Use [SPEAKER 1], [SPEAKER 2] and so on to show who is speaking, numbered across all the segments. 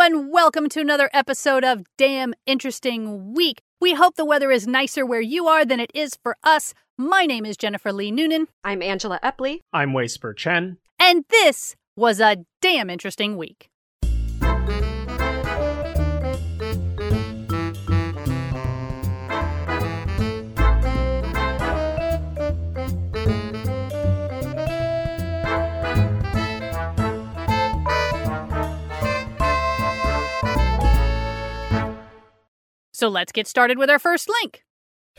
[SPEAKER 1] and welcome to another episode of Damn Interesting Week. We hope the weather is nicer where you are than it is for us. My name is Jennifer Lee Noonan,
[SPEAKER 2] I'm Angela Epley.
[SPEAKER 3] I'm Whisper Chen.
[SPEAKER 1] and this was a damn interesting week. So let's get started with our first link.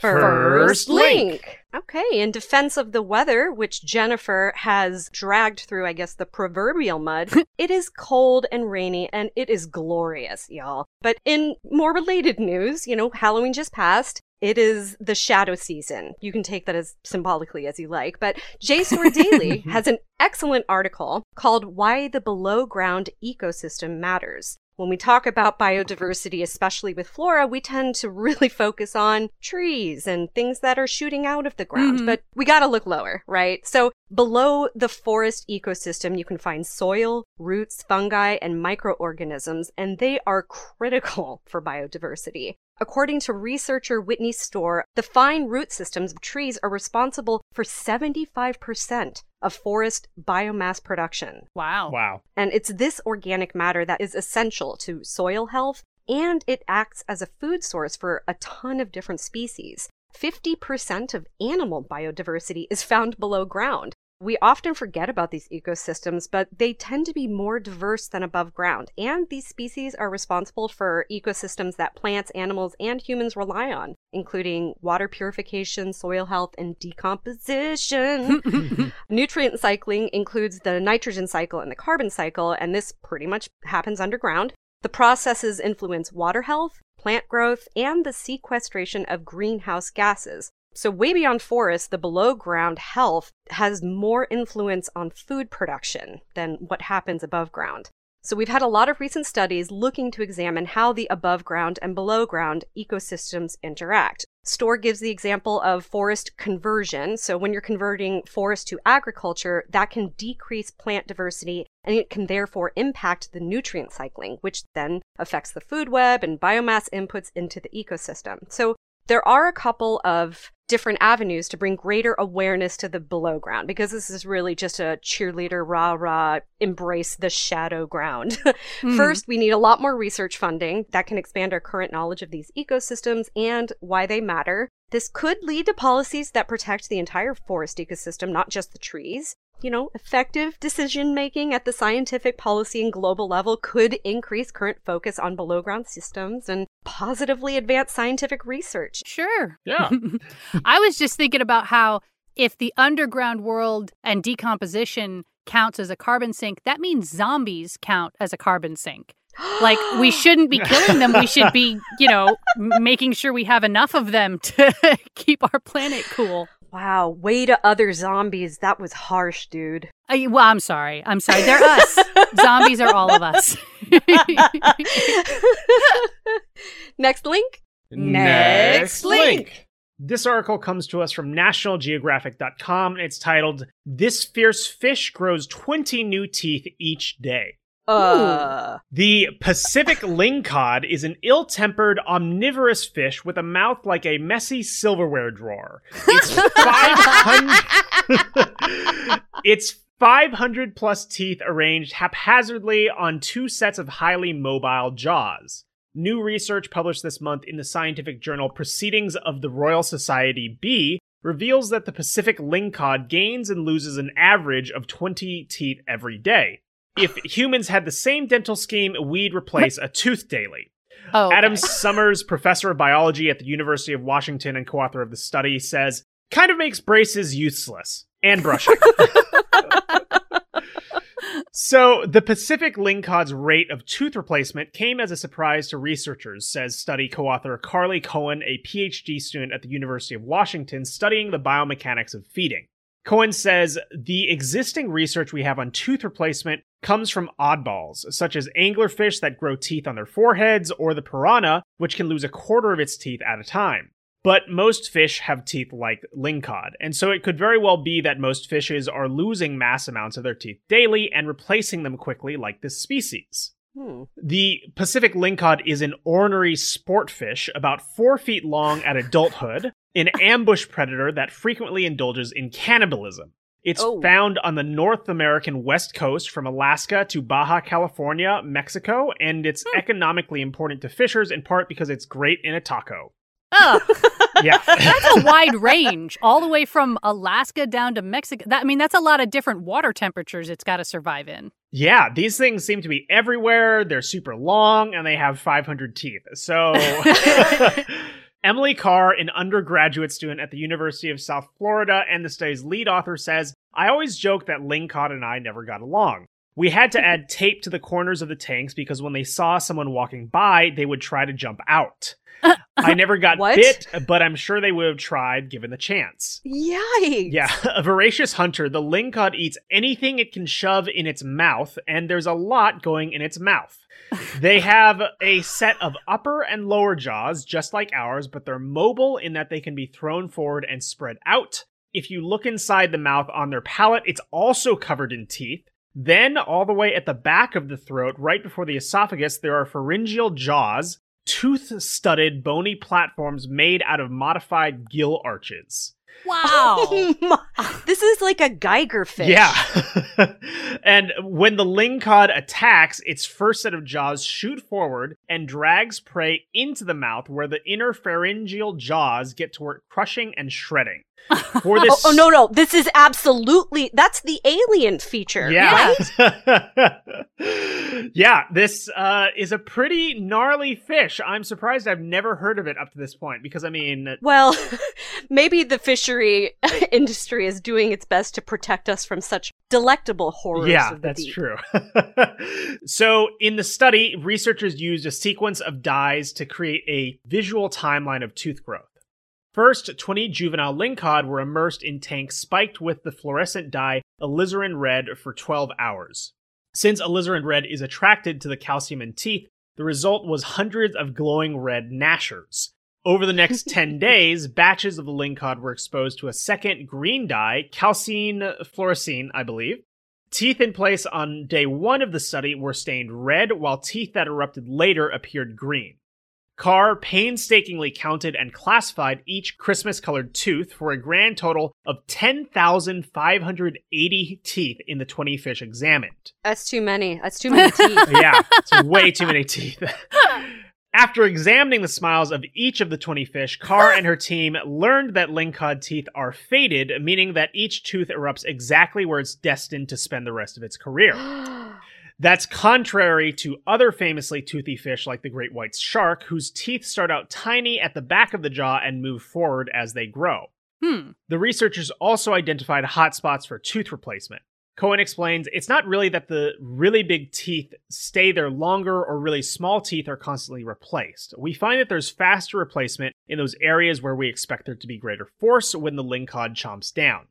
[SPEAKER 3] First link.
[SPEAKER 2] Okay, in defense of the weather, which Jennifer has dragged through, I guess, the proverbial mud, it is cold and rainy and it is glorious, y'all. But in more related news, you know, Halloween just passed. It is the shadow season. You can take that as symbolically as you like. But JSTOR Daily has an excellent article called Why the Below Ground Ecosystem Matters. When we talk about biodiversity, especially with flora, we tend to really focus on trees and things that are shooting out of the ground,
[SPEAKER 1] Mhm.
[SPEAKER 2] but we gotta look lower, right? So below the forest ecosystem, you can find soil, roots, fungi, and microorganisms, and they are critical for biodiversity. According to researcher Whitney Storr, the fine root systems of trees are responsible for 75% of forest biomass production.
[SPEAKER 1] Wow.
[SPEAKER 3] Wow.
[SPEAKER 2] And it's this organic matter that is essential to soil health, and it acts as a food source for a ton of different species. 50% of animal biodiversity is found below ground. We often forget about these ecosystems, but they tend to be more diverse than above ground. And these species are responsible for ecosystems that plants, animals, and humans rely on, including water purification, soil health, and decomposition. Nutrient cycling includes the nitrogen cycle and the carbon cycle, and this pretty much happens underground. The processes influence water health, plant growth, and the sequestration of greenhouse gases. So, way beyond forests, the below ground health has more influence on food production than what happens above ground. So, we've had a lot of recent studies looking to examine how the above ground and below ground ecosystems interact. Storr gives the example of forest conversion. So, when you're converting forest to agriculture, that can decrease plant diversity and it can therefore impact the nutrient cycling, which then affects the food web and biomass inputs into the ecosystem. So, there are a couple of different avenues to bring greater awareness to the below ground because this is really just a cheerleader rah rah embrace the shadow ground.
[SPEAKER 1] Mhm.
[SPEAKER 2] First, we need a lot more research funding that can expand our current knowledge of these ecosystems and why they matter. This could lead to policies that protect the entire forest ecosystem, not just the trees. You know, effective decision making at the scientific, policy, and global level could increase current focus on below ground systems and positively advance scientific research.
[SPEAKER 1] Sure.
[SPEAKER 3] Yeah.
[SPEAKER 1] I was just thinking about how if the underground world and decomposition counts as a carbon sink, that means zombies count as a carbon sink. Like we shouldn't be killing them. We should be, you know, making sure we have enough of them to keep our planet cool.
[SPEAKER 2] Wow, way to other zombies. That was harsh, dude.
[SPEAKER 1] Uh, I, well, I'm sorry. I'm sorry. They're us. Zombies are all of us.
[SPEAKER 2] Next link.
[SPEAKER 3] Next
[SPEAKER 2] link.
[SPEAKER 3] This article comes to us from nationalgeographic.com and it's titled This Fierce Fish Grows 20 New Teeth Each Day.
[SPEAKER 2] Uh,
[SPEAKER 3] The Pacific lingcod is an ill-tempered omnivorous fish with a mouth like a messy silverware drawer. It's 500 It's 500 plus teeth arranged haphazardly on two sets of highly mobile jaws. New research published this month in the scientific journal Proceedings of the Royal Society B reveals that the Pacific lingcod gains and loses an average of 20 teeth every day. If humans had the same dental scheme, we'd replace a tooth daily.
[SPEAKER 1] Oh, okay.
[SPEAKER 3] Adam Summers, professor of biology at the University of Washington and co author of the study, says kind of makes braces useless and brushing. so, the Pacific lingcod's rate of tooth replacement came as a surprise to researchers, says study co author Karly Cohen, a PhD student at the University of Washington studying the biomechanics of feeding. Cohen says the existing research we have on tooth replacement comes from oddballs, such as anglerfish that grow teeth on their foreheads, or the piranha, which can lose a quarter of its teeth at a time. But most fish have teeth like lingcod, and so it could very well be that most fishes are losing mass amounts of their teeth daily and replacing them quickly like this species.
[SPEAKER 2] Hmm.
[SPEAKER 3] The Pacific lingcod is an ornery sport fish about four feet long at adulthood, an ambush predator that frequently indulges in cannibalism. It's
[SPEAKER 2] Oh.
[SPEAKER 3] found on the North American west coast from Alaska to Baja California, Mexico, and it's hmm. economically important to fishers in part because it's great in a taco.
[SPEAKER 1] Oh,
[SPEAKER 3] Yeah.
[SPEAKER 1] that's a wide range, all the way from Alaska down to Mexico. That, I mean, that's a lot of different water temperatures it's got to survive in.
[SPEAKER 3] Yeah, these things seem to be everywhere. They're super long and they have 500 teeth. So, Emily Carr, an undergraduate student at the University of South Florida and the study's lead author, says I always joke that Lingcod and I never got along. We had to add tape to the corners of the tanks because when they saw someone walking by, they would try to jump out. I never got
[SPEAKER 2] What?
[SPEAKER 3] bit, but I'm sure they would have tried given the chance.
[SPEAKER 2] Yikes.
[SPEAKER 3] Yeah, a voracious hunter, the lingcod eats anything it can shove in its mouth, and there's a lot going in its mouth. They have a set of upper and lower jaws, just like ours, but they're mobile in that they can be thrown forward and spread out. If you look inside the mouth on their palate, it's also covered in teeth. Then, all the way at the back of the throat, right before the esophagus, there are pharyngeal jaws, tooth studded bony platforms made out of modified gill arches.
[SPEAKER 1] Wow.
[SPEAKER 2] Oh this is like a Giger fish.
[SPEAKER 3] Yeah. and when the lingcod attacks, its first set of jaws shoot forward and drags prey into the mouth where the inner pharyngeal jaws get to work crushing and shredding. For
[SPEAKER 2] Oh,
[SPEAKER 3] this
[SPEAKER 2] oh, no, no. This is absolutely that's the alien feature.
[SPEAKER 3] Yeah. yeah, this uh, is a pretty gnarly fish. I'm surprised I've never heard of it up to this point because I mean,
[SPEAKER 2] Well, maybe the fishery industry is doing its best to protect us from such delectable horrors
[SPEAKER 3] Yeah,
[SPEAKER 2] of the
[SPEAKER 3] that's
[SPEAKER 2] deep.
[SPEAKER 3] true. so, in the study, researchers used a sequence of dyes to create a visual timeline of tooth growth. First, 20 juvenile lingcod were immersed in tanks spiked with the fluorescent dye alizarin red for 12 hours. Since alizarin red is attracted to the calcium in teeth, the result was hundreds of glowing red gnashers. Over the next 10 days, batches of the lingcod were exposed to a second green dye, calcein fluorescein, I believe. Teeth in place on day one of the study were stained red, while teeth that erupted later appeared green. Carr painstakingly counted and classified each Christmas colored tooth for a grand total of 10,580 teeth in the 20 fish examined.
[SPEAKER 2] That's too many. That's too many teeth.
[SPEAKER 3] Yeah, it's way too many teeth. After examining the smiles of each of the 20 fish, Carr and her team learned that lingcod teeth are fated, meaning that each tooth erupts exactly where it's destined to spend the rest of its career. That's contrary to other famously toothy fish like the great white shark, whose teeth start out tiny at the back of the jaw and move forward as they grow.
[SPEAKER 1] Hmm.
[SPEAKER 3] The researchers also identified hotspots for tooth replacement. Cohen explains it's not really that the really big teeth stay there longer or really small teeth are constantly replaced. We find that there's faster replacement in those areas where we expect there to be greater force when the lingcod chomps down.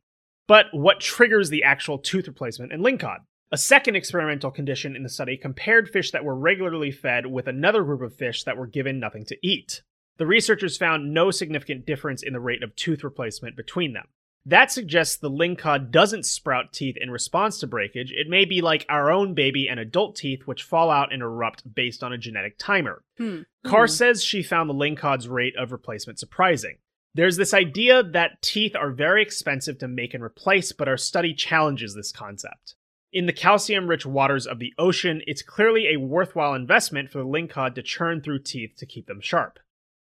[SPEAKER 3] But what triggers the actual tooth replacement in lingcod? A second experimental condition in the study compared fish that were regularly fed with another group of fish that were given nothing to eat. The researchers found no significant difference in the rate of tooth replacement between them. That suggests the lingcod doesn't sprout teeth in response to breakage. It may be like our own baby and adult teeth, which fall out and erupt based on a genetic timer.
[SPEAKER 1] Hmm.
[SPEAKER 3] Carr says she found the lingcod's rate of replacement surprising. There's this idea that teeth are very expensive to make and replace, but our study challenges this concept. In the calcium rich waters of the ocean, it's clearly a worthwhile investment for the lingcod to churn through teeth to keep them sharp.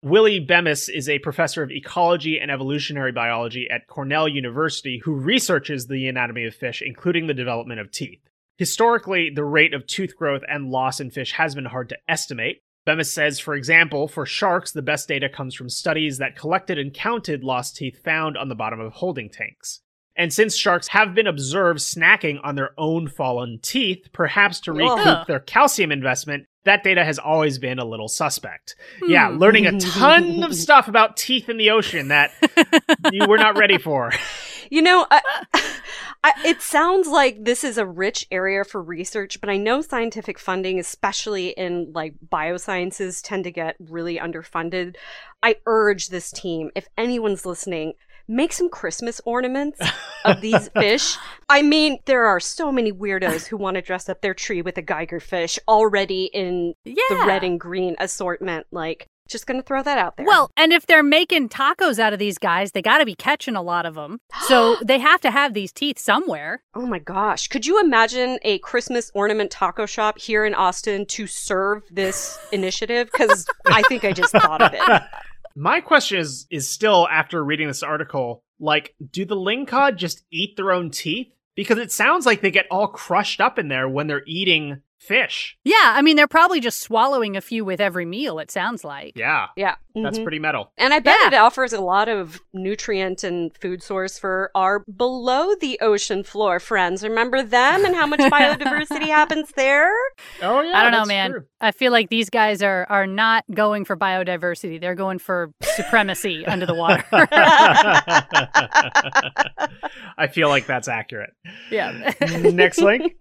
[SPEAKER 3] Willie Bemis is a professor of ecology and evolutionary biology at Cornell University who researches the anatomy of fish, including the development of teeth. Historically, the rate of tooth growth and loss in fish has been hard to estimate. Bemis says, for example, for sharks, the best data comes from studies that collected and counted lost teeth found on the bottom of holding tanks. And since sharks have been observed snacking on their own fallen teeth, perhaps to recoup
[SPEAKER 1] Ugh.
[SPEAKER 3] their calcium investment, that data has always been a little suspect. Yeah,
[SPEAKER 1] Hmm.
[SPEAKER 3] learning a ton of stuff about teeth in the ocean that you were not ready for.
[SPEAKER 2] You know, I, I, it sounds like this is a rich area for research, but I know scientific funding, especially in like biosciences, tend to get really underfunded. I urge this team, if anyone's listening, make some Christmas ornaments of these fish. I mean, there are so many weirdos who want to dress up their tree with a Giger fish already in
[SPEAKER 1] Yeah.
[SPEAKER 2] the red and green assortment. Like, just gonna throw that out there.
[SPEAKER 1] Well, and if they're making tacos out of these guys, they got to be catching a lot of them. So they have to have these teeth somewhere.
[SPEAKER 2] oh my gosh, could you imagine a Christmas ornament taco shop here in Austin to serve this initiative? Because I think I just thought of it.
[SPEAKER 3] My question is is still after reading this article, like, do the lingcod just eat their own teeth? Because it sounds like they get all crushed up in there when they're eating fish.
[SPEAKER 1] Yeah, I mean, they're probably just swallowing a few with every meal, it sounds like.
[SPEAKER 3] Yeah,
[SPEAKER 2] Yeah,
[SPEAKER 3] that's
[SPEAKER 2] mhm.
[SPEAKER 3] pretty metal.
[SPEAKER 2] And I bet
[SPEAKER 1] Yeah.
[SPEAKER 2] it offers a lot of nutrient and food source for our below the ocean floor friends. Remember them and how much biodiversity happens there?
[SPEAKER 3] Oh yeah,
[SPEAKER 1] I don't know, man.
[SPEAKER 3] true.
[SPEAKER 1] I feel like these guys are are not going for biodiversity. They're going for supremacy under the water.
[SPEAKER 3] I feel like that's accurate.
[SPEAKER 1] yeah.
[SPEAKER 3] Next link.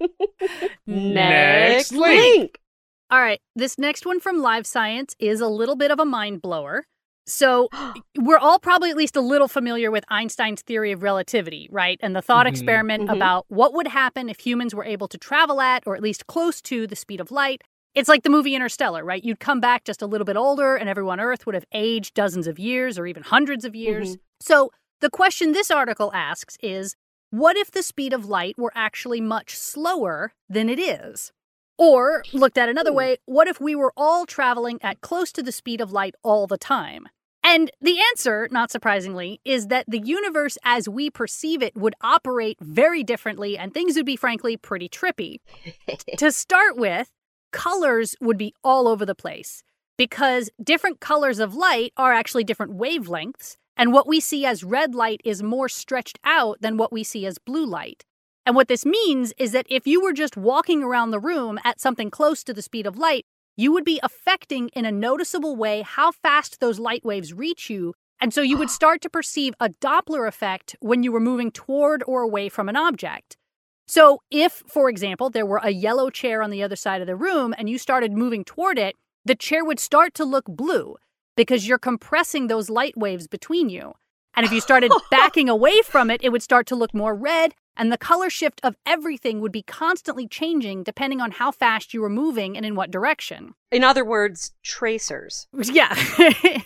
[SPEAKER 3] Next link.
[SPEAKER 1] All right, this next one from Live Science is a little bit of a mind blower. So, we're all probably at least a little familiar with Einstein's theory of relativity, right? And the thought
[SPEAKER 3] Mhm.
[SPEAKER 1] experiment
[SPEAKER 2] Mhm.
[SPEAKER 1] about what would happen if humans were able to travel at, or at least close to, the speed of light. It's like the movie Interstellar, right? You'd come back just a little bit older, and everyone on Earth would have aged dozens of years or even hundreds of years. So, the question this article asks is what if the speed of light were actually much slower than it is? Or, looked at another
[SPEAKER 2] hmm.
[SPEAKER 1] way, what if we were all traveling at close to the speed of light all the time? And the answer, not surprisingly, is that the universe as we perceive it would operate very differently and things would be, frankly, pretty trippy. to start with, colors would be all over the place because different colors of light are actually different wavelengths, and what we see as red light is more stretched out than what we see as blue light. And what this means is that if you were just walking around the room at something close to the speed of light, you would be affecting in a noticeable way how fast those light waves reach you. And so you would ah. start to perceive a Doppler effect when you were moving toward or away from an object. So, if, for example, there were a yellow chair on the other side of the room and you started moving toward it, the chair would start to look blue because you're compressing those light waves between you. And if you started backing away from it, it would start to look more red, and the color shift of everything would be constantly changing depending on how fast you were moving and in what direction.
[SPEAKER 2] In other words, tracers.
[SPEAKER 1] Yeah.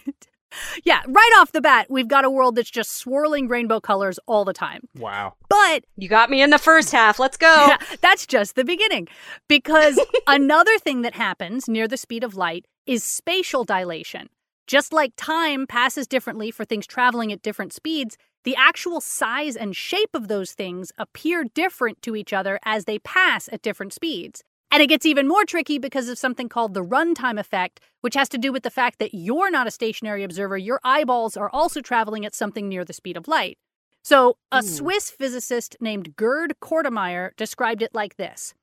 [SPEAKER 1] yeah, right off the bat, we've got a world that's just swirling rainbow colors all the time.
[SPEAKER 3] Wow.
[SPEAKER 1] But
[SPEAKER 2] You got me in the first half. Let's go.
[SPEAKER 1] Yeah, that's just the beginning. Because another thing that happens near the speed of light is spatial dilation. Just like time passes differently for things traveling at different speeds, the actual size and shape of those things appear different to each other as they pass at different speeds. And it gets even more tricky because of something called the runtime effect, which has to do with the fact that you're not a stationary observer. Your eyeballs are also traveling at something near the speed of light. So, a
[SPEAKER 2] Ooh.
[SPEAKER 1] Swiss physicist named Gerd Kortemeyer described it like this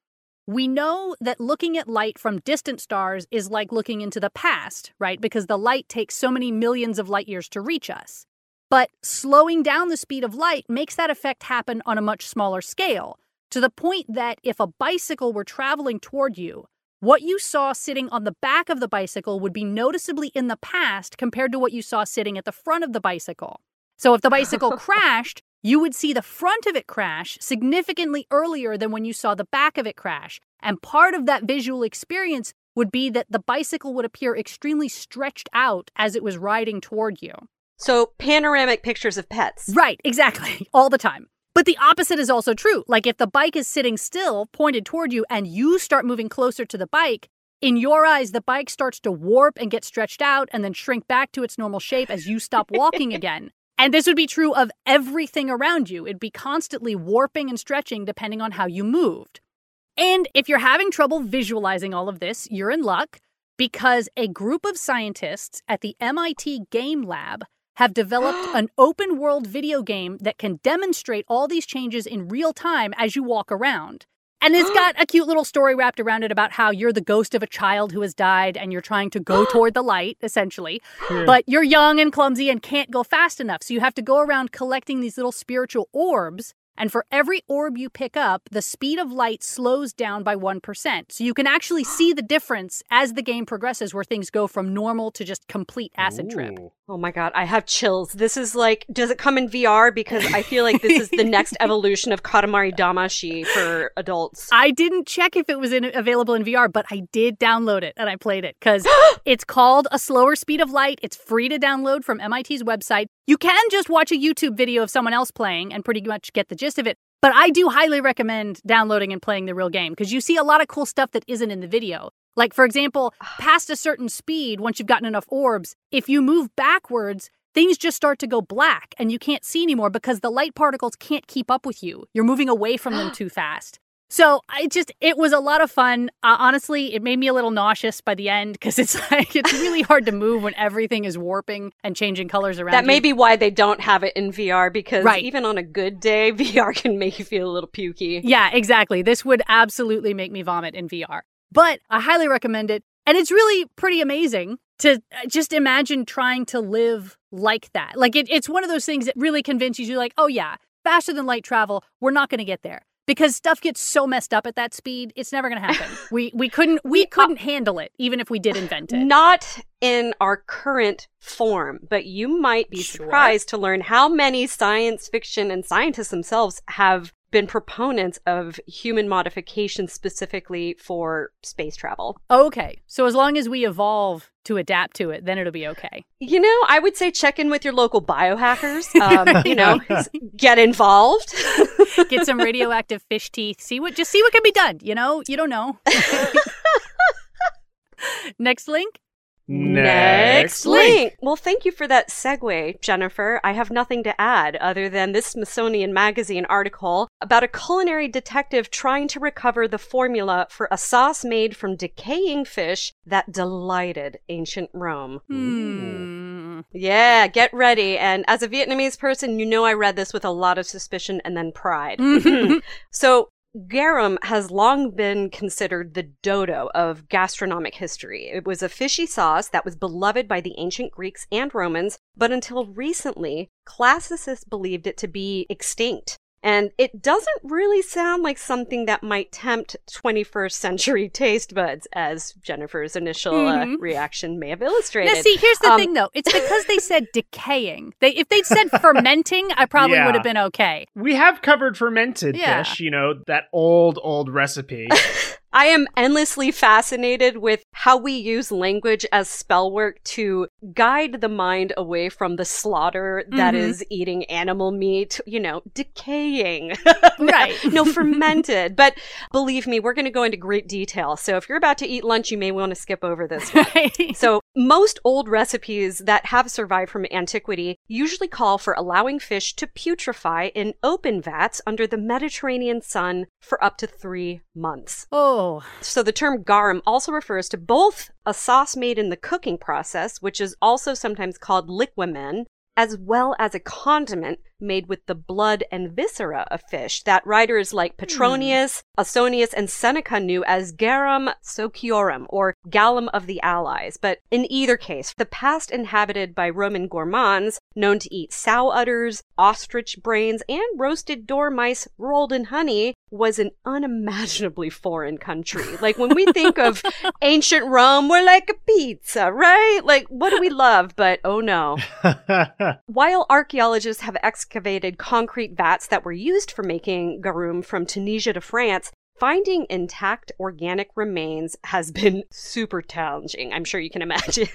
[SPEAKER 1] We know that looking at light from distant stars is like looking into the past, right? Because the light takes so many millions of light years to reach us. But slowing down the speed of light makes that effect happen on a much smaller scale, to the point that if a bicycle were traveling toward you, what you saw sitting on the back of the bicycle would be noticeably in the past compared to what you saw sitting at the front of the bicycle. So if the bicycle crashed, you would see the front of it crash significantly earlier than when you saw the back of it crash. And part of that visual experience would be that the bicycle would appear extremely stretched out as it was riding toward you.
[SPEAKER 2] So, panoramic pictures of pets.
[SPEAKER 1] Right, exactly, all the time. But the opposite is also true. Like if the bike is sitting still, pointed toward you, and you start moving closer to the bike, in your eyes, the bike starts to warp and get stretched out and then shrink back to its normal shape as you stop walking again. And this would be true of everything around you. It'd be constantly warping and stretching depending on how you moved. And if you're having trouble visualizing all of this, you're in luck because a group of scientists at the MIT Game Lab have developed an open world video game that can demonstrate all these changes in real time as you walk around. And it's got a cute little story wrapped around it about how you're the ghost of a child who has died and you're trying to go toward the light, essentially. But you're young and clumsy and can't go fast enough. So you have to go around collecting these little spiritual orbs. And for every orb you pick up, the speed of light slows down by 1%. So you can actually see the difference as the game progresses, where things go from normal to just complete acid trip.
[SPEAKER 2] Oh my god, I have chills. This is like, does it come in VR? Because I feel like this is the next evolution of Katamari Damacy for adults.
[SPEAKER 1] I didn't check if it was in, available in VR, but I did download it and I played it because it's called A Slower Speed of Light. It's free to download from MIT's website. You can just watch a YouTube video of someone else playing and pretty much get the gist of it. But I do highly recommend downloading and playing the real game because you see a lot of cool stuff that isn't in the video. Like, for example, ah. past a certain speed, once you've gotten enough orbs, if you move backwards, things just start to go black and you can't see anymore because the light particles can't keep up with you. You're moving away from them too fast. So I just, it was a lot of fun. Uh, honestly, it made me a little nauseous by the end because it's like, it's really hard to move when everything is warping and changing colors around
[SPEAKER 2] That may be why they don't have it in VR because
[SPEAKER 1] Right.
[SPEAKER 2] even on a good day, VR can make you feel a little pukey.
[SPEAKER 1] Yeah, exactly. This would absolutely make me vomit in VR. But I highly recommend it. And it's really pretty amazing to uh, just imagine trying to live like that. Like it, it's one of those things that really convinces you, like, oh, yeah, faster than light travel, we're not going to get there. Because stuff gets so messed up at that speed, it's never going to happen. we we couldn't we couldn't handle it, even if we did invent it.
[SPEAKER 2] Not in our current form, but you might be
[SPEAKER 1] Sure.
[SPEAKER 2] surprised to learn how many science fiction and scientists themselves have been proponents of human modification specifically for space travel.
[SPEAKER 1] Okay, so as long as we evolve to adapt to it, then it'll be okay.
[SPEAKER 2] You know, I would say check in with your local biohackers. Um, you know, get involved.
[SPEAKER 1] Get some radioactive fish teeth. See what just see what can be done. You know, you don't know. Next link.
[SPEAKER 3] Next
[SPEAKER 2] link. Well, thank you for that segue, Jennifer. I have nothing to add other than this Smithsonian Magazine article about a culinary detective trying to recover the formula for a sauce made from decaying fish that delighted ancient Rome.
[SPEAKER 1] Hmm.
[SPEAKER 2] Yeah, get ready. And as a Vietnamese person, you know I read this with a lot of suspicion and then pride. so, garum has long been considered the dodo of gastronomic history. It was a fishy sauce that was beloved by the ancient Greeks and Romans, but until recently, classicists believed it to be extinct. And it doesn't really sound like something that might tempt 21st century taste buds, as Jennifer's initial uh,
[SPEAKER 1] Mhm.
[SPEAKER 2] reaction may have illustrated.
[SPEAKER 1] Now, see, here's the
[SPEAKER 2] Um,
[SPEAKER 1] thing, though. It's because they said decaying. They, if they'd said fermenting, I probably
[SPEAKER 3] Yeah.
[SPEAKER 1] would have been okay.
[SPEAKER 3] We have covered fermented
[SPEAKER 1] Yeah.
[SPEAKER 3] fish, you know, that old, old recipe.
[SPEAKER 2] I am endlessly fascinated with how we use language as spell work to guide the mind away from the slaughter that
[SPEAKER 1] Mhm.
[SPEAKER 2] is eating animal meat, you know, decaying.
[SPEAKER 1] Right.
[SPEAKER 2] no, fermented. But believe me, we're going to go into great detail. So if you're about to eat lunch, you may want to skip over this one.
[SPEAKER 1] Right?
[SPEAKER 2] So, most old recipes that have survived from antiquity usually call for allowing fish to putrefy in open vats under the Mediterranean sun for up to three months.
[SPEAKER 1] oh,
[SPEAKER 2] So the term garum also refers to both a sauce made in the cooking process, which is also sometimes called liquamen, as well as a condiment made with the blood and viscera of fish that writers like hmm. Petronius, Ausonius, and Seneca knew as garum sociorum, or garum of the allies. But in either case, the past inhabited by Roman gourmands known to eat sow udders, ostrich brains, and roasted dormice rolled in honey was an unimaginably foreign country. Like when we think of ancient Rome, we're like a pizza, right? Like what do we love? But oh no. While archaeologists have excavated concrete vats that were used for making garum from Tunisia to France, finding intact organic remains has been super challenging. I'm sure you can imagine.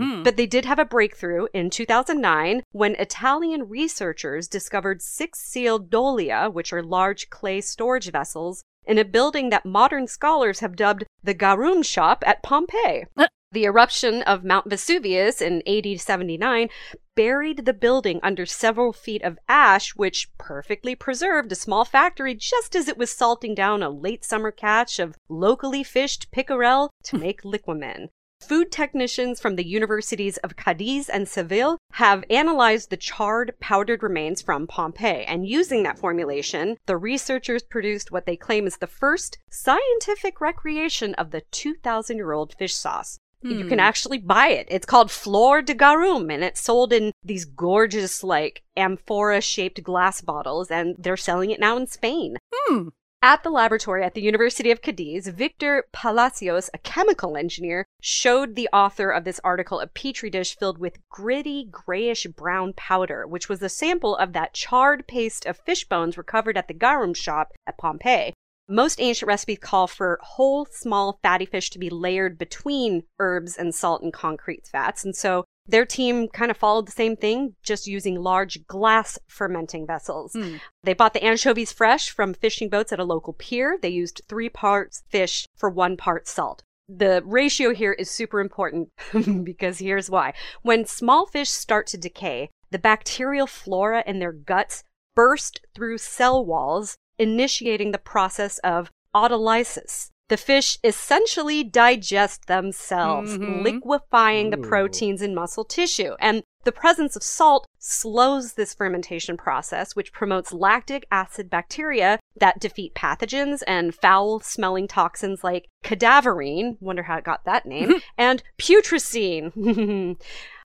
[SPEAKER 1] hmm
[SPEAKER 2] But they did have a breakthrough in 2009 when Italian researchers discovered six sealed dolia, which are large clay storage vessels, in a building that modern scholars have dubbed the Garum Shop at Pompeii. The eruption of Mount Vesuvius in AD 79 buried the building under several feet of ash, which perfectly preserved a small factory just as it was salting down a late summer catch of locally fished pickerel to hmm. make liquamen. Food technicians from the universities of Cadiz and Seville have analyzed the charred, powdered remains from Pompeii, and using that formulation, the researchers produced what they claim is the first scientific recreation of the 2,000 year old fish sauce. You can
[SPEAKER 1] Hmm.
[SPEAKER 2] actually buy it. It's called Flor de Garum, and it's sold in these gorgeous, like, amphora shaped glass bottles, and they're selling it now in Spain.
[SPEAKER 1] Hmm.
[SPEAKER 2] At the laboratory at the University of Cadiz, Victor Palacios, a chemical engineer, showed the author of this article a petri dish filled with gritty grayish brown powder, which was a sample of that charred paste of fish bones recovered at the garum shop at Pompeii. Most ancient recipes call for whole, small, fatty fish to be layered between herbs and salt and concrete fats. And so their team kind of followed the same thing, just using large glass fermenting vessels.
[SPEAKER 1] Hmm.
[SPEAKER 2] They bought the anchovies fresh from fishing boats at a local pier. They used three parts fish for one part salt. The ratio here is super important because here's why. When small fish start to decay, the bacterial flora in their guts burst through cell walls, initiating the process of autolysis. The fish essentially digest themselves,
[SPEAKER 1] Mhm.
[SPEAKER 2] liquefying the proteins in muscle tissue. And the presence of salt slows this fermentation process, which promotes lactic acid bacteria that defeat pathogens and foul smelling toxins like cadaverine, wonder how it got that name, and putrescine.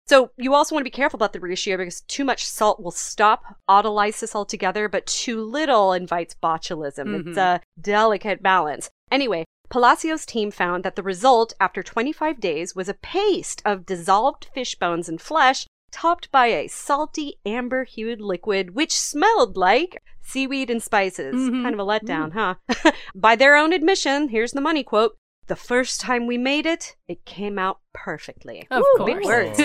[SPEAKER 2] So you also want to be careful about the ratio because too much salt will stop autolysis altogether, but too little invites botulism. It's a delicate balance. Anyway, Palacios' team found that the result after 25 days was a paste of dissolved fish bones and flesh topped by a salty amber hued liquid which smelled like seaweed and spices.
[SPEAKER 1] Mhm.
[SPEAKER 2] Kind of a letdown, huh? by their own admission, here's the money quote. The first time we made it, it came out perfectly.
[SPEAKER 1] Of
[SPEAKER 2] Ooh,
[SPEAKER 1] course.
[SPEAKER 2] Big words.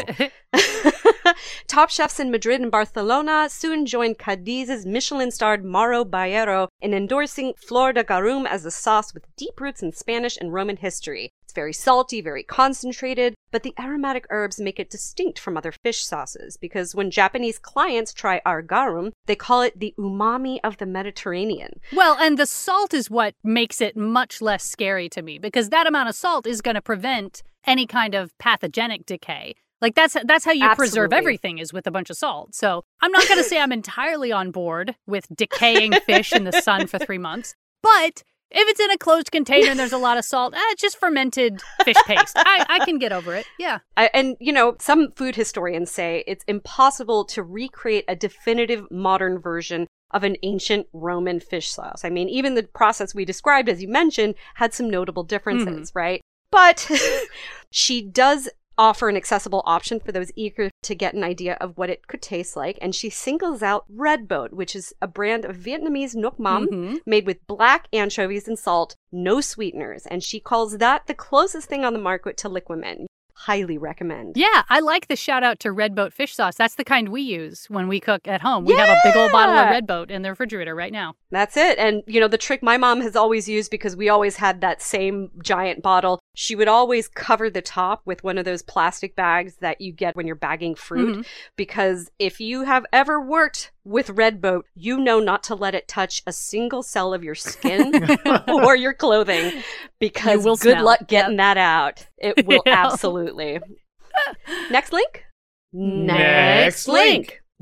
[SPEAKER 2] Oh. Top chefs in Madrid and Barcelona soon joined Cadiz's Michelin starred Mauro Baero in endorsing Flor de Garum as a sauce with deep roots in Spanish and Roman history. It's very salty, very concentrated, but the aromatic herbs make it distinct from other fish sauces because when Japanese clients try our garum, they call it the umami of the Mediterranean.
[SPEAKER 1] Well, and the salt is what makes it much less scary to me because that amount of salt is going to prevent any kind of pathogenic decay. Like that's that's how you preserve everything is with a bunch of salt. So I'm not going to say I'm entirely on board with decaying fish in the sun for three months, but if it's in a closed container and there's a lot of salt, eh, it's just fermented fish paste. I, I can get over it. Yeah.
[SPEAKER 2] I, and you know, some food historians say it's impossible to recreate a definitive modern version of an ancient Roman fish sauce. I mean, even the process we described, as you mentioned, had some notable differences, right? But she does offer an accessible option for those eager to get an idea of what it could taste like. And she singles out Red Boat, which is a brand of Vietnamese nuoc mam
[SPEAKER 1] Mhm.
[SPEAKER 2] made with black anchovies and salt, no sweeteners. And she calls that the closest thing on the market to liquamen. Highly recommend.
[SPEAKER 1] Yeah, I like the shout out to Red Boat fish sauce. That's the kind we use when we cook at home. We have a big old bottle of Red Boat in the refrigerator right now.
[SPEAKER 2] That's it. And, you know, the trick my mom has always used because we always had that same giant bottle, she would always cover the top with one of those plastic bags that you get when you're bagging fruit.
[SPEAKER 1] Mm-hmm.
[SPEAKER 2] Because if you have ever worked with Red Boat, you know not to let it touch a single cell of your skin or your clothing because
[SPEAKER 1] will
[SPEAKER 2] good
[SPEAKER 1] smell.
[SPEAKER 2] luck getting that out. It will
[SPEAKER 1] Yeah.
[SPEAKER 2] absolutely. Next link?
[SPEAKER 3] Next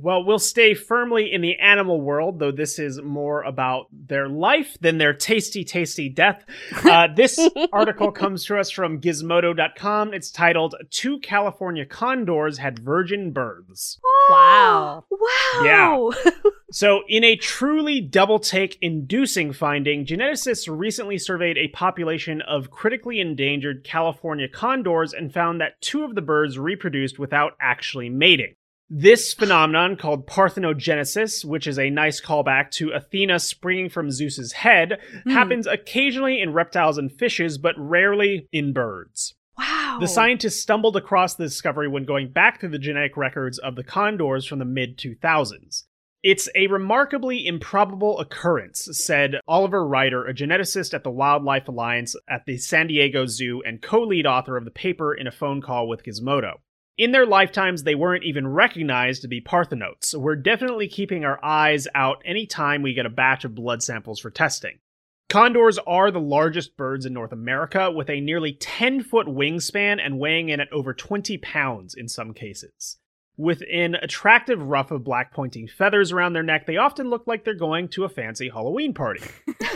[SPEAKER 3] Well, we'll stay firmly in the animal world, though this is more about their life than their tasty, tasty death. Uh, this article comes to us from gizmodo.com. It's titled Two California Condors Had Virgin Births.
[SPEAKER 1] Wow.
[SPEAKER 2] Wow. Yeah.
[SPEAKER 3] So, in a truly double take inducing finding, geneticists recently surveyed a population of critically endangered California condors and found that two of the birds reproduced without actually mating. This phenomenon, called parthenogenesis, which is a nice callback to Athena springing from Zeus's head,
[SPEAKER 1] Hmm.
[SPEAKER 3] happens occasionally in reptiles and fishes, but rarely in birds.
[SPEAKER 2] wow.
[SPEAKER 3] The scientists stumbled across the discovery when going back through the genetic records of the condors from the mid 2000s. It's a remarkably improbable occurrence, said Oliver Ryder, a geneticist at the Wildlife Alliance at the San Diego Zoo and co lead author of the paper in a phone call with Gizmodo. In their lifetimes, they weren't even recognized to be parthenotes. We're definitely keeping our eyes out anytime we get a batch of blood samples for testing. Condors are the largest birds in North America, with a nearly 10 foot wingspan and weighing in at over 20 pounds in some cases. With an attractive ruff of black pointing feathers around their neck, they often look like they're going to a fancy Halloween party.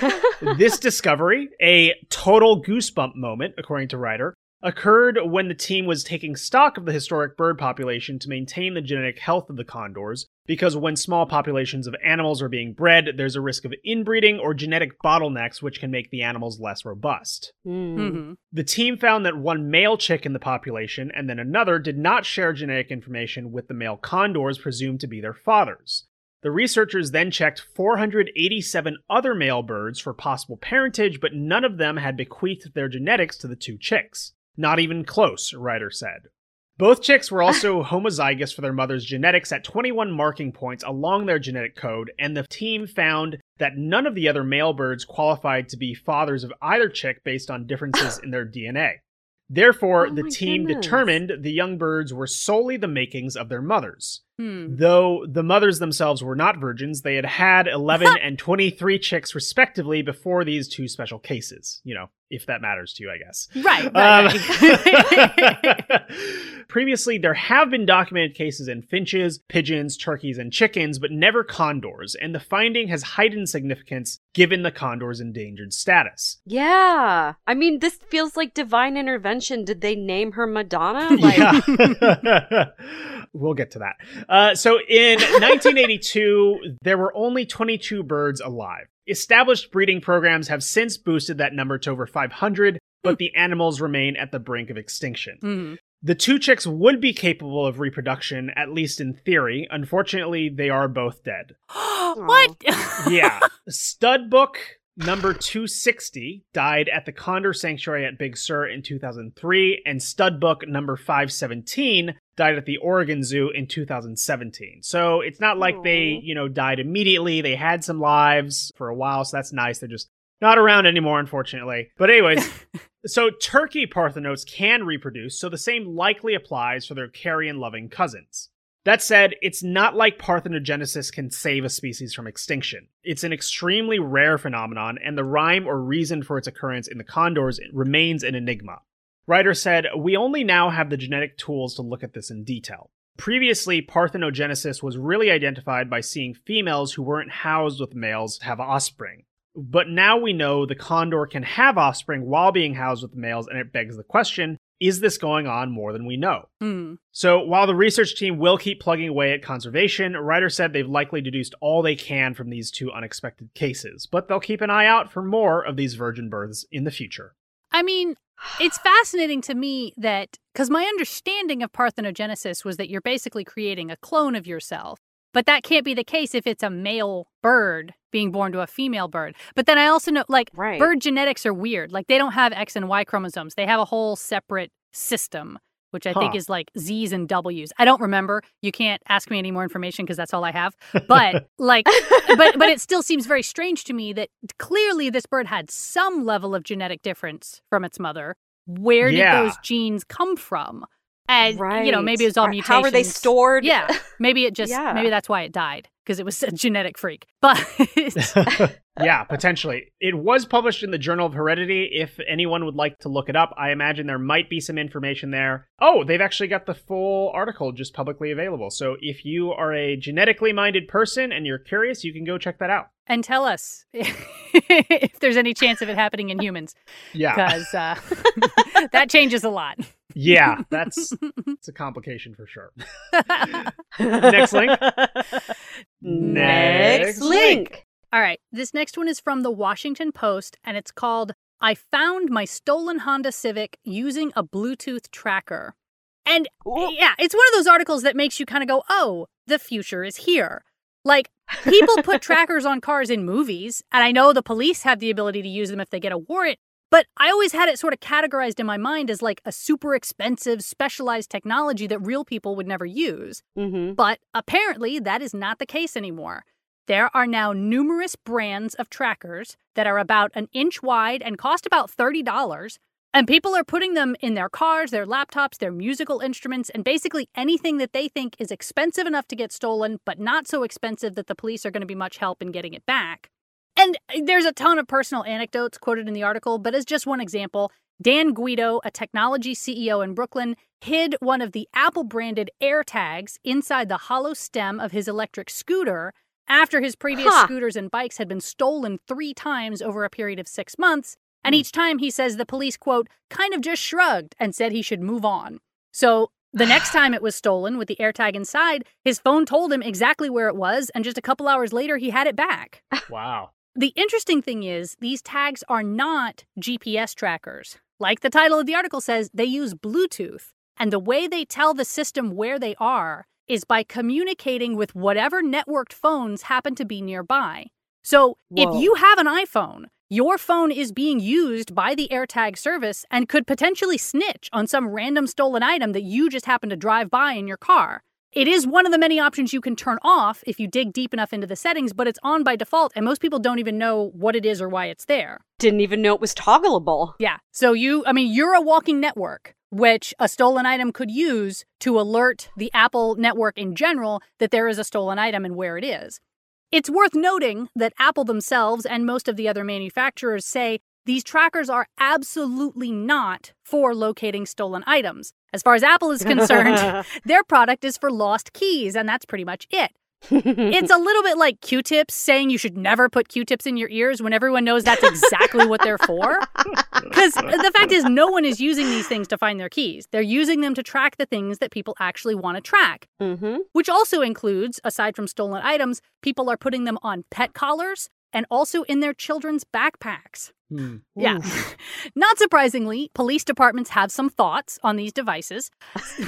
[SPEAKER 3] this discovery, a total goosebump moment, according to Ryder, occurred when the team was taking stock of the historic bird population to maintain the genetic health of the condors, because when small populations of animals are being bred, there's a risk of inbreeding or genetic bottlenecks which can make the animals less robust.
[SPEAKER 2] Mm.
[SPEAKER 1] hmm
[SPEAKER 3] The team found that one male chick in the population and then another did not share genetic information with the male condors presumed to be their fathers. The researchers then checked 487 other male birds for possible parentage, but none of them had bequeathed their genetics to the two chicks. Not even close, Ryder said. Both chicks were also homozygous for their mother's genetics at 21 marking points along their genetic code, and the team found that none of the other male birds qualified to be fathers of either chick based on differences in their DNA. Therefore,
[SPEAKER 2] Oh
[SPEAKER 3] the team
[SPEAKER 2] goodness.
[SPEAKER 3] determined the young birds were solely the makings of their mothers.
[SPEAKER 1] Hmm.
[SPEAKER 3] Though the mothers themselves were not virgins, they had had 11 and 23 chicks respectively before these two special cases. You know, if that matters to you, I guess.
[SPEAKER 1] Right, right, right.
[SPEAKER 3] Um, Previously, there have been documented cases in finches, pigeons, turkeys, and chickens, but never condors, and the finding has heightened significance given the condor's endangered status.
[SPEAKER 2] Yeah. I mean, this feels like divine intervention. Did they name her Madonna? Like,
[SPEAKER 3] yeah. we'll get to that. Uh, so in 1982, there were only 22 birds alive. Established breeding programs have since boosted that number to over 500, but the animals remain at the brink of extinction.
[SPEAKER 1] Mhm.
[SPEAKER 3] The two chicks would be capable of reproduction, at least in theory. Unfortunately, they are both dead.
[SPEAKER 1] what?
[SPEAKER 3] Yeah. Studbook number 260 died at the Condor Sanctuary at Big Sur in 2003, and Studbook number 517 died at the Oregon Zoo in 2017. So it's not like they, you know, died immediately. They had some lives for a while, so that's nice. They're just not around anymore, unfortunately. But, anyways, so turkey parthenotes can reproduce, so the same likely applies for their carrion loving cousins. That said, it's not like parthenogenesis can save a species from extinction. It's an extremely rare phenomenon, and the rhyme or reason for its occurrence in the condors remains an enigma. Ryder said, We only now have the genetic tools to look at this in detail. Previously, parthenogenesis was really identified by seeing females who weren't housed with males have offspring. But now we know the condor can have offspring while being housed with males, and it begs the question is this going on more than we know?
[SPEAKER 1] Hmm.
[SPEAKER 3] So, while the research team will keep plugging away at conservation, Ryder said they've likely deduced all they can from these two unexpected cases, but they'll keep an eye out for more of these virgin births in the future.
[SPEAKER 1] I mean, it's fascinating to me that because my understanding of parthenogenesis was that you're basically creating a clone of yourself. But that can't be the case if it's a male bird being born to a female bird. But then I also know, like,
[SPEAKER 2] Right.
[SPEAKER 1] bird genetics are weird. Like, they don't have X and Y chromosomes, they have a whole separate system, which I think is like Z's and W's. I don't remember. You can't ask me any more information because that's all I have. But, like, but but it still seems very strange to me that clearly this bird had some level of genetic difference from its mother. Where did
[SPEAKER 3] Yeah.
[SPEAKER 1] those genes come from? And
[SPEAKER 2] right.
[SPEAKER 1] you know, maybe it was all mutations.
[SPEAKER 2] How are they stored?
[SPEAKER 1] Yeah, maybe it just
[SPEAKER 2] Yeah.
[SPEAKER 1] maybe that's why it died because it was a genetic freak. But
[SPEAKER 3] yeah, potentially. It was published in the Journal of Heredity. If anyone would like to look it up, I imagine there might be some information there. Oh, they've actually got the full article just publicly available. So if you are a genetically minded person and you're curious, you can go check that out.
[SPEAKER 1] and tell us if there's any chance of it happening in humans
[SPEAKER 3] Yeah.
[SPEAKER 1] because uh, that changes a lot.
[SPEAKER 3] Yeah, that's it's a complication for sure. Next link.
[SPEAKER 2] Next link.
[SPEAKER 1] All right. This next one is from the Washington Post and it's called I Found My Stolen Honda Civic Using a Bluetooth Tracker. And
[SPEAKER 2] Ooh.
[SPEAKER 1] yeah, it's one of those articles that makes you kind of go, oh, the future is here. Like, people put trackers on cars in movies, and I know the police have the ability to use them if they get a warrant, but I always had it sort of categorized in my mind as like a super expensive, specialized technology that real people would never use.
[SPEAKER 2] Mm-hmm.
[SPEAKER 1] But apparently, that is not the case anymore. There are now numerous brands of trackers that are about an inch wide and cost about $30. And people are putting them in their cars, their laptops, their musical instruments, and basically anything that they think is expensive enough to get stolen, but not so expensive that the police are going to be much help in getting it back. And uh, there's a ton of personal anecdotes quoted in the article, but as just one example, Dan Guido, a technology CEO in Brooklyn, hid one of the Apple branded AirTags inside the hollow stem of his electric scooter after his previous
[SPEAKER 2] Huh.
[SPEAKER 1] scooters and bikes had been stolen three times over a period of six months. And hmm. each time he says the police, quote, kind of just shrugged and said he should move on. So the next time it was stolen with the AirTag inside, his phone told him exactly where it was, and just a couple hours later, he had it back.
[SPEAKER 3] Wow.
[SPEAKER 1] The interesting thing is, these tags are not GPS trackers. Like the title of the article says, they use Bluetooth. And the way they tell the system where they are is by communicating with whatever networked phones happen to be nearby. So
[SPEAKER 2] Whoa.
[SPEAKER 1] if you have an iPhone, your phone is being used by the AirTag service and could potentially snitch on some random stolen item that you just happen to drive by in your car. It is one of the many options you can turn off if you dig deep enough into the settings, but it's on by default, and most people don't even know what it is or why it's there.
[SPEAKER 2] Didn't even know it was toggleable.
[SPEAKER 1] Yeah. So you, I mean, you're a walking network, which a stolen item could use to alert the Apple network in general that there is a stolen item and where it is. It's worth noting that Apple themselves and most of the other manufacturers say these trackers are absolutely not for locating stolen items. As far as Apple is concerned, their product is for lost keys, and that's pretty much it. It's a little bit like Q tips saying you should never put Q tips in your ears when everyone knows that's exactly what they're for. Because the fact is, no one is using these things to find their keys. They're using them to track the things that people actually want to track,
[SPEAKER 2] mm-hmm.
[SPEAKER 1] which also includes, aside from stolen items, people are putting them on pet collars and also in their children's backpacks.
[SPEAKER 3] Hmm.
[SPEAKER 1] Yeah. Not surprisingly, police departments have some thoughts on these devices.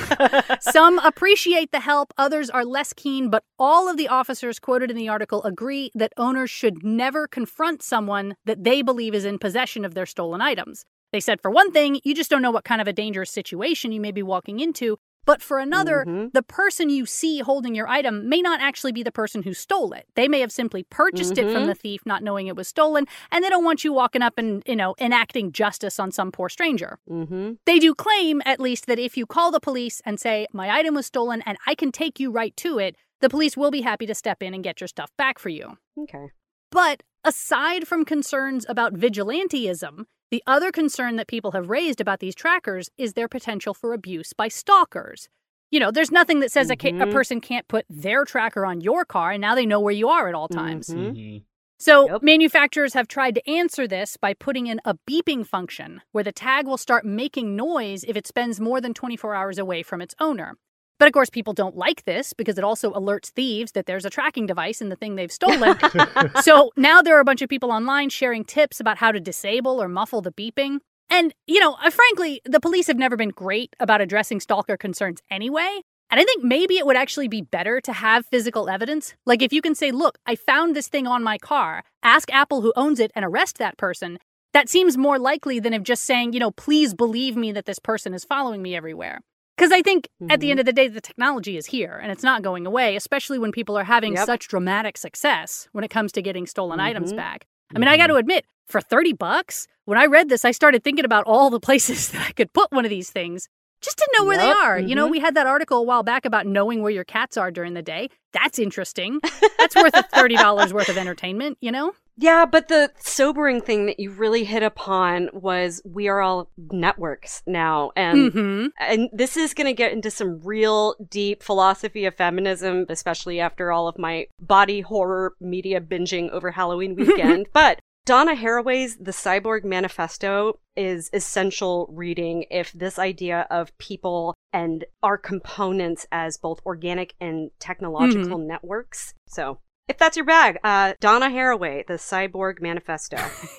[SPEAKER 1] some appreciate the help, others are less keen, but all of the officers quoted in the article agree that owners should never confront someone that they believe is in possession of their stolen items. They said, for one thing, you just don't know what kind of a dangerous situation you may be walking into. But for another,
[SPEAKER 2] Mhm.
[SPEAKER 1] the person you see holding your item may not actually be the person who stole it. They may have simply purchased it from
[SPEAKER 2] Mhm.
[SPEAKER 1] the thief, not knowing it was stolen, and they don't want you walking up and, you know, enacting justice on some poor stranger.
[SPEAKER 2] Mm-hmm.
[SPEAKER 1] They do claim, at least, that if you call the police and say, My item was stolen and I can take you right to it, the police will be happy to step in and get your stuff back for you.
[SPEAKER 2] Okay.
[SPEAKER 1] But aside from concerns about vigilantism, the other concern that people have raised about these trackers is their potential for abuse by stalkers. You know, there's nothing that says a, ca- a
[SPEAKER 2] Mhm.
[SPEAKER 1] person can't put their tracker on your car and now they know where you are at all times.
[SPEAKER 2] Mhm.
[SPEAKER 3] Mhm.
[SPEAKER 1] So,
[SPEAKER 2] Yep.
[SPEAKER 1] manufacturers have tried to answer this by putting in a beeping function where the tag will start making noise if it spends more than 24 hours away from its owner. But of course, people don't like this because it also alerts thieves that there's a tracking device in the thing they've stolen. so now there are a bunch of people online sharing tips about how to disable or muffle the beeping. And, you know, uh, frankly, the police have never been great about addressing stalker concerns anyway. And I think maybe it would actually be better to have physical evidence. Like if you can say, look, I found this thing on my car, ask Apple who owns it and arrest that person. That seems more likely than if just saying, you know, please believe me that this person is following me everywhere. Because I think at the end of the day, the technology is here and it's not going away, especially when people are having
[SPEAKER 2] Yep.
[SPEAKER 1] such dramatic success when it comes to getting stolen items
[SPEAKER 2] Mhm.
[SPEAKER 1] back. I mean, I got to admit, for 30 bucks, when I read this, I started thinking about all the places that I could put one of these things just to know where
[SPEAKER 2] Yep,
[SPEAKER 1] they are. You know,
[SPEAKER 2] mhm.
[SPEAKER 1] we had that article a while back about knowing where your cats are during the day. That's interesting. That's worth a $30 worth of entertainment, you know?
[SPEAKER 2] Yeah, but the sobering thing that you really hit upon was we are all networks now. And
[SPEAKER 1] hmm
[SPEAKER 2] and this is going to get into some real deep philosophy of feminism, especially after all of my body horror media binging over Halloween weekend. but Donna Haraway's The Cyborg Manifesto is essential reading if this idea of people and our components as both organic and hmm. technological networks. So, if that's your bag, uh, Donna Haraway, The Cyborg Manifesto.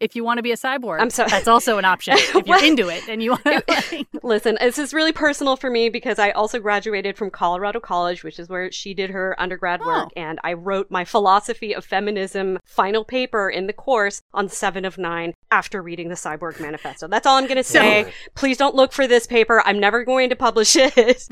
[SPEAKER 1] if you want to be a cyborg,
[SPEAKER 2] I'm sorry.
[SPEAKER 1] that's also an option. If you're
[SPEAKER 2] What?
[SPEAKER 1] into it and you want to.
[SPEAKER 2] Listen, this is really personal for me because I also graduated from Colorado College, which is where she did her undergrad work,
[SPEAKER 1] Oh.
[SPEAKER 2] and I wrote my philosophy of feminism final paper in the course on seven of nine after reading the Cyborg Manifesto. That's all I'm going to
[SPEAKER 1] So-
[SPEAKER 2] say. Please don't look for this paper. I'm never going to publish it.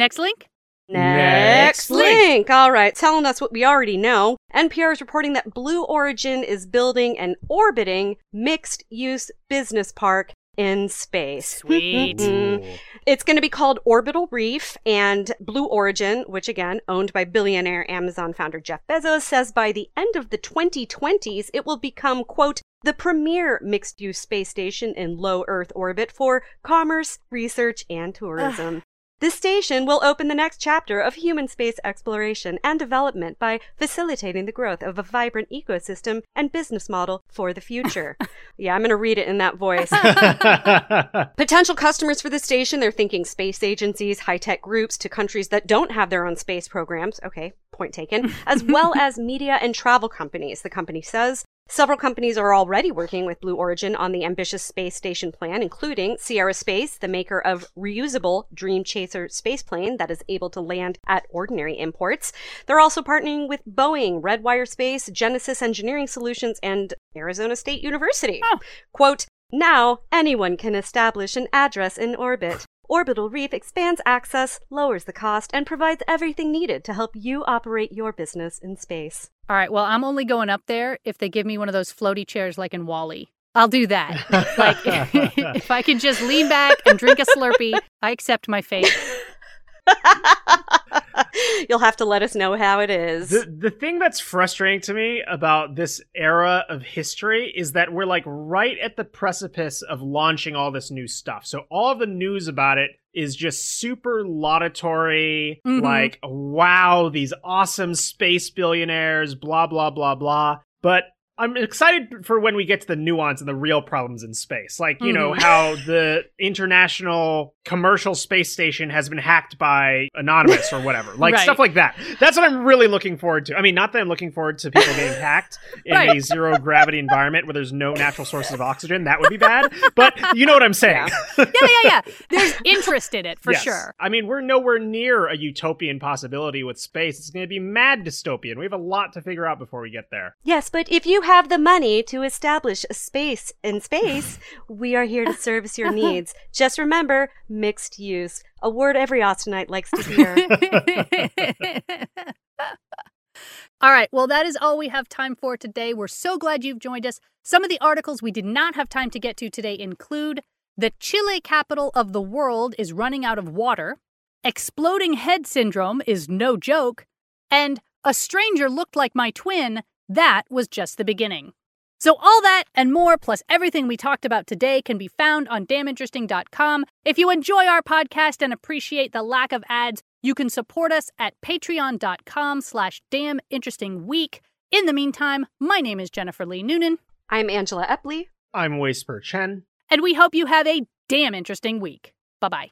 [SPEAKER 1] Next link.
[SPEAKER 2] Next
[SPEAKER 3] Next link.
[SPEAKER 2] link. All right, telling us what we already know. NPR is reporting that Blue Origin is building an orbiting mixed use business park in space.
[SPEAKER 1] Sweet.
[SPEAKER 3] Ooh.
[SPEAKER 2] It's going to be called Orbital Reef, and Blue Origin, which again, owned by billionaire Amazon founder Jeff Bezos, says by the end of the 2020s, it will become, quote, the premier mixed use space station in low Earth orbit for commerce, research, and tourism. This station will open the next chapter of human space exploration and development by facilitating the growth of a vibrant ecosystem and business model for the future. yeah, I'm going to read it in that voice. Potential customers for the station, they're thinking space agencies, high tech groups to countries that don't have their own space programs. Okay, point taken. As well as media and travel companies, the company says. Several companies are already working with Blue Origin on the ambitious space station plan, including Sierra Space, the maker of reusable Dream Chaser spaceplane that is able to land at ordinary imports. They're also partnering with Boeing, Redwire Space, Genesis Engineering Solutions, and Arizona State University.
[SPEAKER 1] Oh.
[SPEAKER 2] Quote, now anyone can establish an address in orbit. Orbital Reef expands access, lowers the cost, and provides everything needed to help you operate your business in space.
[SPEAKER 1] All right. Well, I'm only going up there if they give me one of those floaty chairs like in WALL-E. I'll do that. like if I can just lean back and drink a Slurpee, I accept my fate.
[SPEAKER 2] You'll have to let us know how it is.
[SPEAKER 3] The the thing that's frustrating to me about this era of history is that we're like right at the precipice of launching all this new stuff. So all the news about it is just super laudatory,
[SPEAKER 1] Mhm.
[SPEAKER 3] like wow, these awesome space billionaires, blah blah blah blah. But I'm excited for when we get to the nuance and the real problems in space. Like, you know,
[SPEAKER 1] Mhm.
[SPEAKER 3] how the international commercial space station has been hacked by Anonymous or whatever. Like
[SPEAKER 1] Right.
[SPEAKER 3] stuff like that. That's what I'm really looking forward to. I mean, not that I'm looking forward to people getting hacked in a zero gravity environment where there's no natural sources of oxygen. That would be bad. But you know what I'm saying.
[SPEAKER 1] Yeah, yeah, yeah. There's interest in it for
[SPEAKER 3] Yes.
[SPEAKER 1] sure.
[SPEAKER 3] I mean, we're nowhere near a utopian possibility with space. It's going to be mad dystopian. We have a lot to figure out before we get there.
[SPEAKER 2] Yes, but if you have the money to establish a space in space, we are here to service your needs. Just remember, mixed use. A word every Austinite likes to hear.
[SPEAKER 1] all right. Well, that is all we have time for today. We're so glad you've joined us. Some of the articles we did not have time to get to today include The Chile capital of the world is running out of water, Exploding head syndrome is no joke, and A stranger looked like my twin. That was just the beginning. So, all that and more, plus everything we talked about today, can be found on daminteresting.com. If you enjoy our podcast and appreciate the lack of ads, you can support us at patreon.com slash daminterestingweek. In the meantime, my name is Jennifer Lee Noonan,
[SPEAKER 2] I'm Angela Epley.
[SPEAKER 3] I'm Whisper Chen.
[SPEAKER 1] and we hope you have a damn interesting week. Bye bye.